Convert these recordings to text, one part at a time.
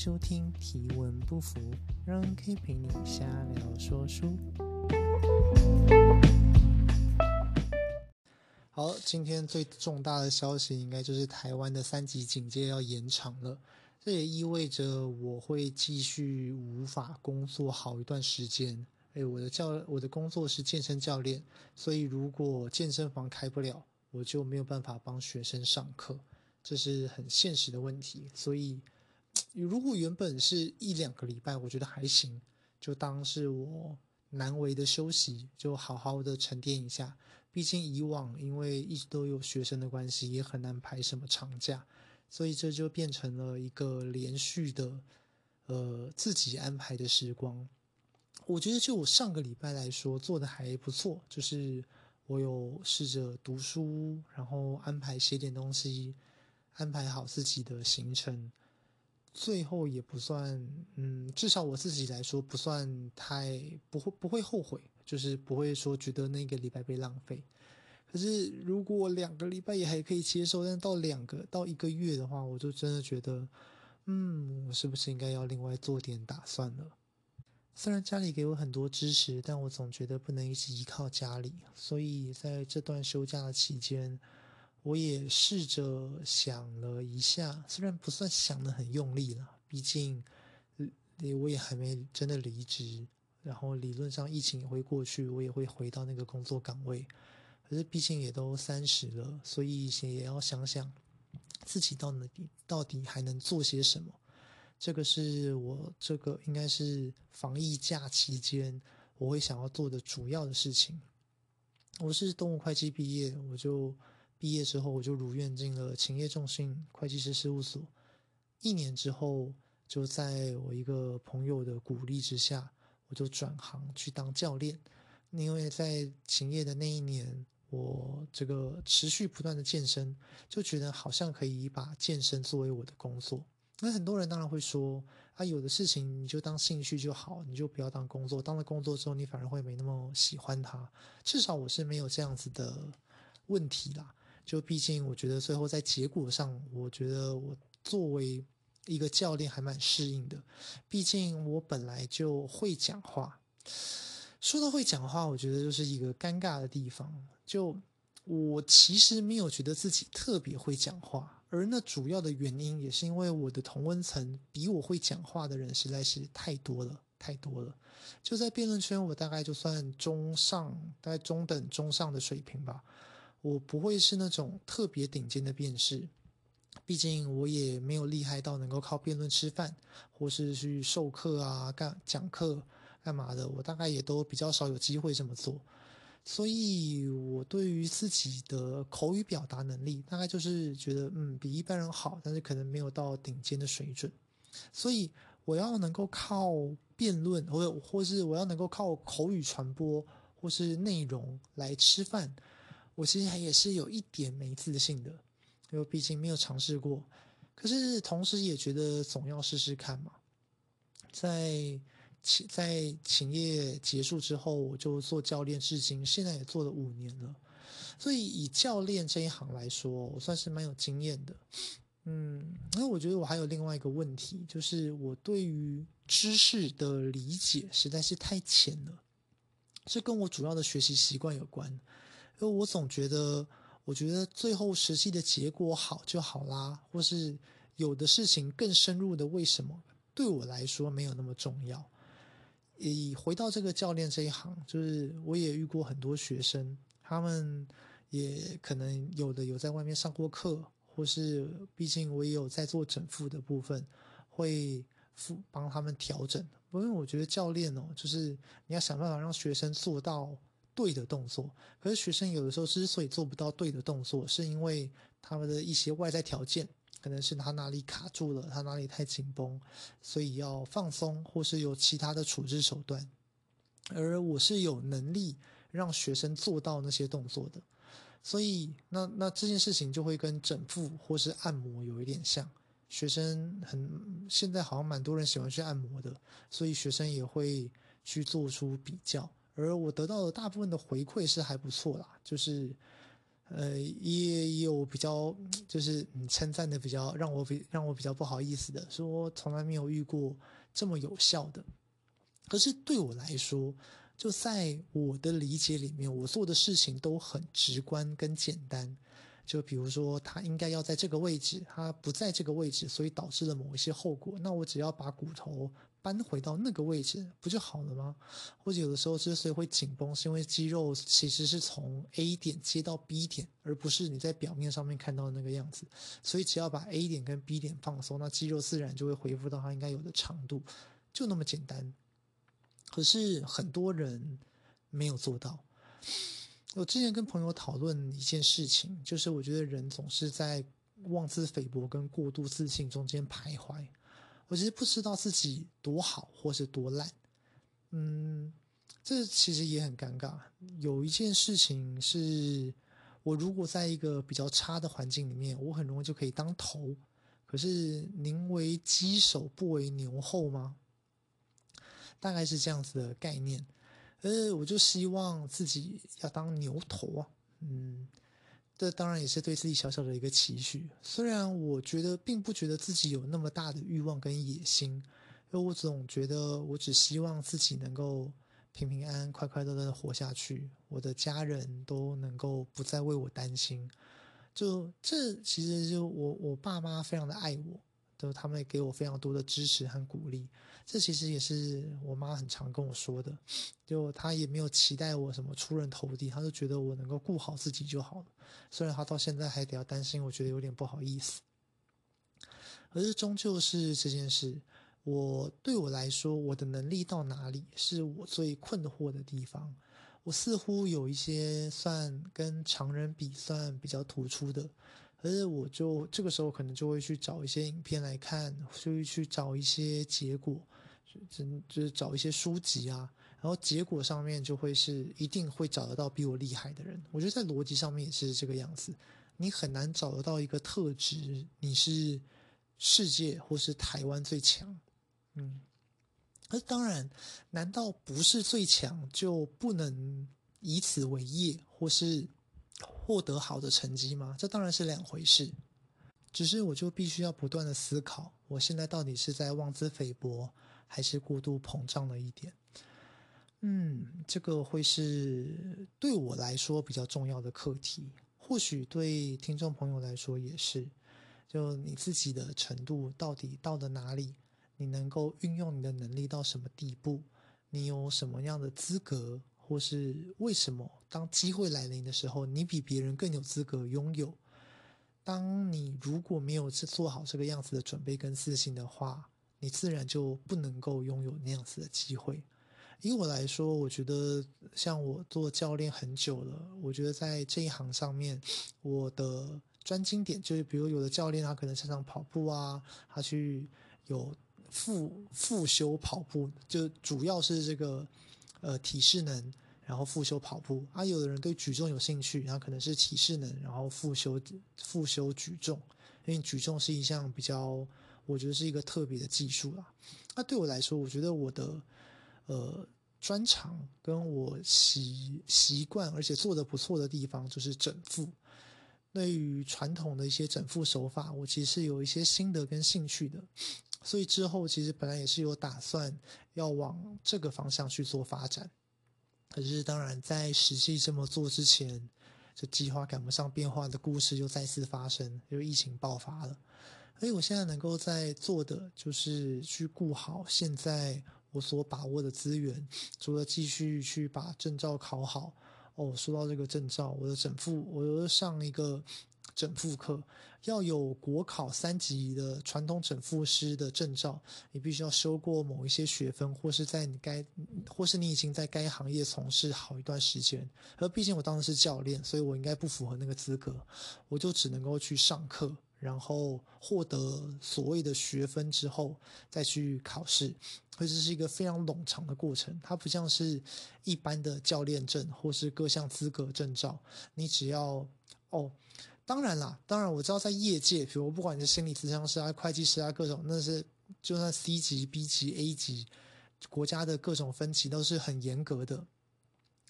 收听提问不服，让 K 陪你瞎聊说书。好，今天最重大的消息应该就是台湾的三级警戒要延长了，这也意味着我会继续无法工作好一段时间。哎，我的教我的工作是健身教练，所以如果健身房开不了，我就没有办法帮学生上课，这是很现实的问题。所以，如果原本是一两个礼拜，我觉得还行，就当是我难为的休息，就好好的沉淀一下。毕竟以往因为一直都有学生的关系，也很难排什么长假，所以这就变成了一个连续的，呃，自己安排的时光。我觉得就我上个礼拜来说做的还不错，就是我有试着读书，然后安排写点东西，安排好自己的行程，最后也不算，嗯，至少我自己来说不算太不会不会后悔，就是不会说觉得那个礼拜被浪费。可是如果两个礼拜也还可以接受，但到两个到一个月的话，我就真的觉得，嗯，我是不是应该要另外做点打算了？虽然家里给我很多支持，但我总觉得不能一直依靠家里。所以在这段休假的期间，我也试着想了一下，虽然不算想得很用力了，毕竟，我也还没真的离职。然后理论上疫情也会过去，我也会回到那个工作岗位。可是毕竟也都三十了，所以也要想想自己到底到底还能做些什么。这个是我这个应该是防疫假期间我会想要做的主要的事情。我是动物会计毕业，我就毕业之后我就如愿进了勤业众信会计师事务所。一年之后，就在我一个朋友的鼓励之下，我就转行去当教练。因为在勤业的那一年，我这个持续不断的健身，就觉得好像可以把健身作为我的工作。那很多人当然会说啊，有的事情你就当兴趣就好，你就不要当工作。当了工作之后，你反而会没那么喜欢它。至少我是没有这样子的问题啦。就毕竟我觉得最后在结果上，我觉得我作为一个教练还蛮适应的。毕竟我本来就会讲话。说到会讲话，我觉得就是一个尴尬的地方。就我其实没有觉得自己特别会讲话。而那主要的原因也是因为我的同温层比我会讲话的人实在是太多了，太多了。就在辩论圈，我大概就算中上，大概中等、中上的水平吧。我不会是那种特别顶尖的辩士，毕竟我也没有厉害到能够靠辩论吃饭，或是去授课啊、干讲课干嘛的。我大概也都比较少有机会这么做。所以，我对于自己的口语表达能力，大概就是觉得，嗯，比一般人好，但是可能没有到顶尖的水准。所以，我要能够靠辩论，或或是我要能够靠口语传播，或是内容来吃饭，我其实还也是有一点没自信的，因为毕竟没有尝试过。可是，同时也觉得总要试试看嘛，在。在勤业结束之后，我就做教练，至今现在也做了五年了。所以以教练这一行来说，我算是蛮有经验的。嗯，那我觉得我还有另外一个问题，就是我对于知识的理解实在是太浅了。这跟我主要的学习习惯有关。因为我总觉得，我觉得最后实际的结果好就好啦，或是有的事情更深入的为什么，对我来说没有那么重要。以回到这个教练这一行，就是我也遇过很多学生，他们也可能有的有在外面上过课，或是毕竟我也有在做整复的部分，会辅帮他们调整。因为我觉得教练哦，就是你要想办法让学生做到对的动作，可是学生有的时候之所以做不到对的动作，是因为他们的一些外在条件。可能是他哪里卡住了，他哪里太紧绷，所以要放松，或是有其他的处置手段。而我是有能力让学生做到那些动作的，所以那那这件事情就会跟整腹或是按摩有一点像。学生很现在好像蛮多人喜欢去按摩的，所以学生也会去做出比较。而我得到的大部分的回馈是还不错啦，就是。呃，也有比较就是称赞的比较让我比让我比较不好意思的，说从来没有遇过这么有效的。可是对我来说，就在我的理解里面，我做的事情都很直观跟简单。就比如说，他应该要在这个位置，他不在这个位置，所以导致了某一些后果。那我只要把骨头搬回到那个位置，不就好了吗？或者有的时候之所以会紧绷，是因为肌肉其实是从 A 点接到 B 点，而不是你在表面上面看到的那个样子。所以只要把 A 点跟 B 点放松，那肌肉自然就会恢复到它应该有的长度，就那么简单。可是很多人没有做到。我之前跟朋友讨论一件事情，就是我觉得人总是在妄自菲薄跟过度自信中间徘徊。我其实不知道自己多好或是多烂，嗯，这其实也很尴尬。有一件事情是，我如果在一个比较差的环境里面，我很容易就可以当头。可是宁为鸡首不为牛后吗？大概是这样子的概念。呃，我就希望自己要当牛头啊，嗯，这当然也是对自己小小的一个期许。虽然我觉得并不觉得自己有那么大的欲望跟野心，因为我总觉得我只希望自己能够平平安安、快快乐乐的活下去，我的家人都能够不再为我担心。就这其实就我我爸妈非常的爱我。都他们也给我非常多的支持和鼓励，这其实也是我妈很常跟我说的。就她也没有期待我什么出人头地，她就觉得我能够顾好自己就好了。虽然她到现在还得要担心，我觉得有点不好意思。可是终究是这件事，我对我来说，我的能力到哪里是我最困惑的地方。我似乎有一些算跟常人比算比较突出的。可是我就这个时候可能就会去找一些影片来看，就会去找一些结果，就就是找一些书籍啊，然后结果上面就会是一定会找得到比我厉害的人。我觉得在逻辑上面也是这个样子，你很难找得到一个特质，你是世界或是台湾最强，嗯，而当然，难道不是最强就不能以此为业，或是？获得好的成绩吗？这当然是两回事。只是我就必须要不断的思考，我现在到底是在妄自菲薄，还是过度膨胀了一点？嗯，这个会是对我来说比较重要的课题，或许对听众朋友来说也是。就你自己的程度到底到了哪里？你能够运用你的能力到什么地步？你有什么样的资格？或是为什么当机会来临的时候，你比别人更有资格拥有？当你如果没有做好这个样子的准备跟自信的话，你自然就不能够拥有那样子的机会。以我来说，我觉得像我做教练很久了，我觉得在这一行上面，我的专精点就是，比如有的教练他可能擅长跑步啊，他去有复复修跑步，就主要是这个。呃，体适能，然后复修跑步啊。有的人对举重有兴趣，然后可能是体适能，然后复修复修举重，因为举重是一项比较，我觉得是一个特别的技术啦。那对我来说，我觉得我的呃专长跟我习习惯而且做得不错的地方就是整复。对于传统的一些整复手法，我其实是有一些心得跟兴趣的。所以之后其实本来也是有打算要往这个方向去做发展，可是当然在实际这么做之前，这计划赶不上变化的故事又再次发生，就疫情爆发了。所以我现在能够在做的就是去顾好现在我所把握的资源，除了继续去把证照考好。哦，说到这个证照，我的整副，我又上一个。整复课要有国考三级的传统整复师的证照，你必须要修过某一些学分，或是在你该，或是你已经在该行业从事好一段时间。而毕竟我当时是教练，所以我应该不符合那个资格，我就只能够去上课，然后获得所谓的学分之后再去考试。所以这是一个非常冗长的过程，它不像是一般的教练证或是各项资格证照，你只要哦。当然啦，当然我知道在业界，比如不管你是心理咨商师啊、会计师啊，各种那是就算 C 级、B 级、A 级，国家的各种分级都是很严格的。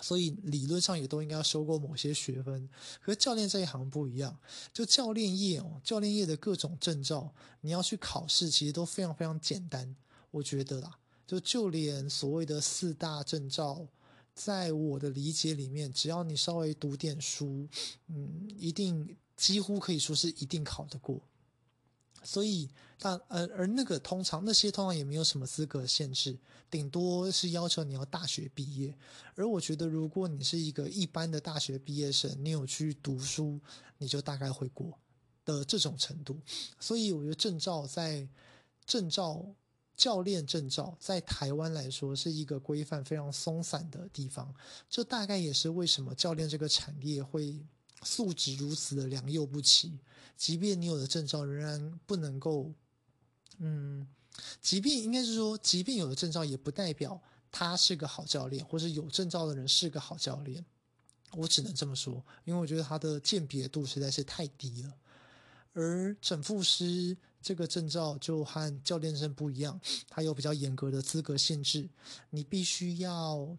所以理论上也都应该要修过某些学分。可是教练这一行不一样，就教练业哦，教练业的各种证照，你要去考试，其实都非常非常简单，我觉得啦。就就连所谓的四大证照，在我的理解里面，只要你稍微读点书，嗯，一定几乎可以说是一定考得过。所以，但呃，而那个通常那些通常也没有什么资格限制，顶多是要求你要大学毕业。而我觉得，如果你是一个一般的大学毕业生，你有去读书，你就大概会过的这种程度。所以，我觉得证照在证照。教练证照在台湾来说是一个规范非常松散的地方，这大概也是为什么教练这个产业会素质如此的良莠不齐。即便你有了证照，仍然不能够，嗯，即便应该是说，即便有了证照，也不代表他是个好教练，或是有证照的人是个好教练。我只能这么说，因为我觉得他的鉴别度实在是太低了。而整复师这个证照就和教练证不一样，它有比较严格的资格限制，你必须要，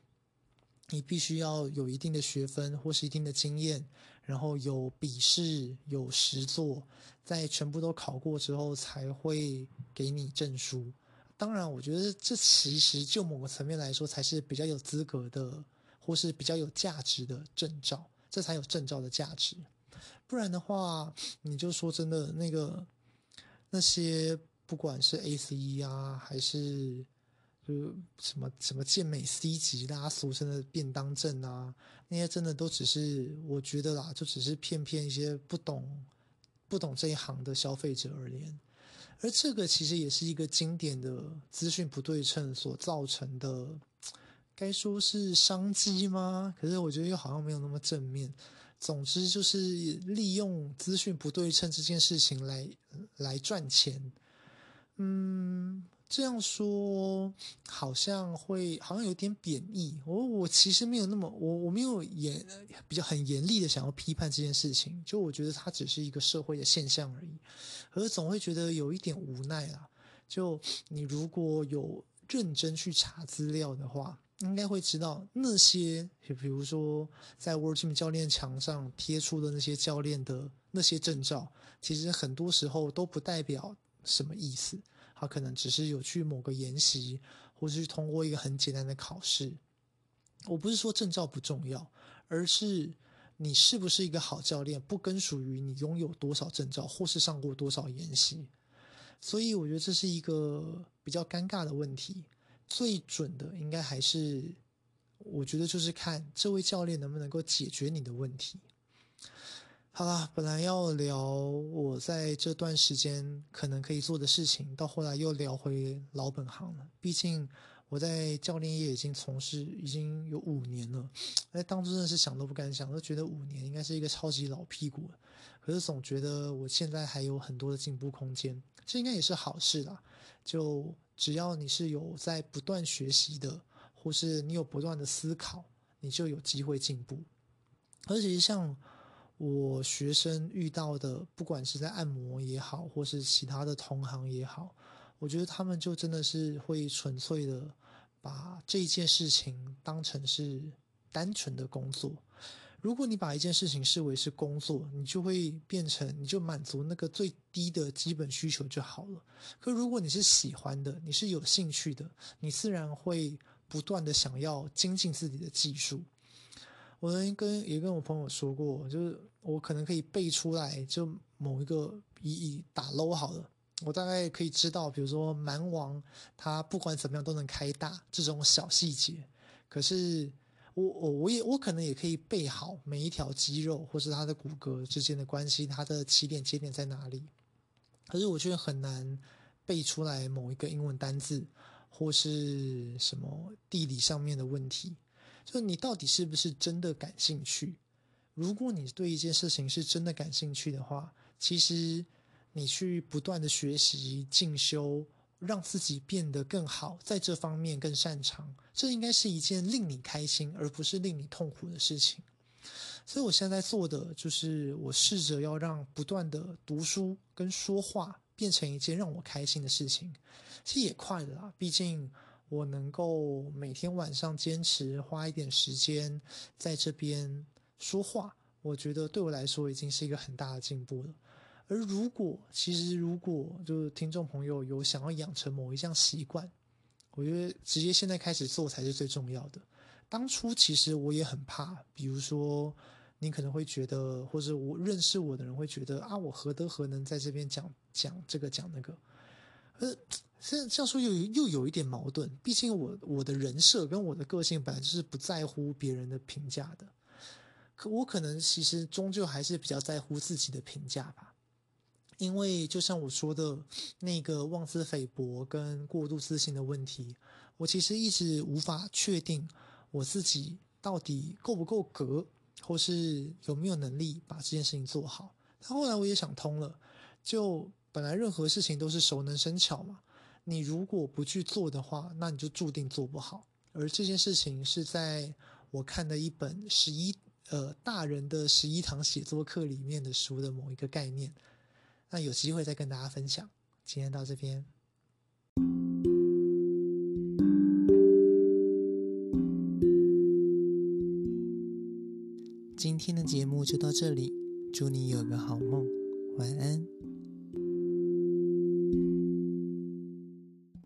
你必须要有一定的学分或是一定的经验，然后有笔试有实作，在全部都考过之后才会给你证书。当然，我觉得这其实就某个层面来说，才是比较有资格的，或是比较有价值的证照，这才有证照的价值。不然的话，你就说真的，那个那些不管是 ACE 啊，还是就什么什么健美 C 级，大家俗称的便当证啊，那些真的都只是我觉得啦，就只是骗骗一些不懂不懂这一行的消费者而言。而这个其实也是一个经典的资讯不对称所造成的，该说是商机吗？可是我觉得又好像没有那么正面。总之就是利用资讯不对称这件事情来来赚钱，嗯，这样说好像会好像有点贬义。我我其实没有那么我我没有严比较很严厉的想要批判这件事情，就我觉得它只是一个社会的现象而已。可是总会觉得有一点无奈啦。就你如果有认真去查资料的话。应该会知道那些，比如说在 World Gym 教练墙上贴出的那些教练的那些证照，其实很多时候都不代表什么意思。他可能只是有去某个研习，或是通过一个很简单的考试。我不是说证照不重要，而是你是不是一个好教练，不根属于你拥有多少证照，或是上过多少研习。所以我觉得这是一个比较尴尬的问题。最准的应该还是，我觉得就是看这位教练能不能够解决你的问题。好啦，本来要聊我在这段时间可能可以做的事情，到后来又聊回老本行了。毕竟我在教练业已经从事已经有五年了，哎，当初真的是想都不敢想，都觉得五年应该是一个超级老屁股了。可是总觉得我现在还有很多的进步空间，这应该也是好事啦。就只要你是有在不断学习的，或是你有不断的思考，你就有机会进步。而且像我学生遇到的，不管是在按摩也好，或是其他的同行也好，我觉得他们就真的是会纯粹的把这件事情当成是单纯的工作。如果你把一件事情视为是工作，你就会变成，你就满足那个最低的基本需求就好了。可如果你是喜欢的，你是有兴趣的，你自然会不断的想要精进自己的技术。我曾经跟也跟我朋友说过，就是我可能可以背出来，就某一个以以打 low 好了，我大概可以知道，比如说蛮王他不管怎么样都能开大这种小细节，可是。我我我也我可能也可以背好每一条肌肉或是它的骨骼之间的关系，它的起点节点在哪里？可是我却很难背出来某一个英文单字或是什么地理上面的问题。就你到底是不是真的感兴趣？如果你对一件事情是真的感兴趣的话，其实你去不断的学习进修。让自己变得更好，在这方面更擅长，这应该是一件令你开心而不是令你痛苦的事情。所以我现在做的就是，我试着要让不断的读书跟说话变成一件让我开心的事情。其实也快了啦，毕竟我能够每天晚上坚持花一点时间在这边说话，我觉得对我来说已经是一个很大的进步了。而如果其实如果就是听众朋友有想要养成某一项习惯，我觉得直接现在开始做才是最重要的。当初其实我也很怕，比如说你可能会觉得，或者我认识我的人会觉得啊，我何德何能在这边讲讲这个讲那个？呃，这这样说又又有一点矛盾。毕竟我我的人设跟我的个性本来就是不在乎别人的评价的，可我可能其实终究还是比较在乎自己的评价吧。因为就像我说的那个妄自菲薄跟过度自信的问题，我其实一直无法确定我自己到底够不够格，或是有没有能力把这件事情做好。但后来我也想通了，就本来任何事情都是熟能生巧嘛，你如果不去做的话，那你就注定做不好。而这件事情是在我看的一本十一呃大人的十一堂写作课里面的书的某一个概念。那有机会再跟大家分享。今天到这边，今天的节目就到这里。祝你有个好梦，晚安。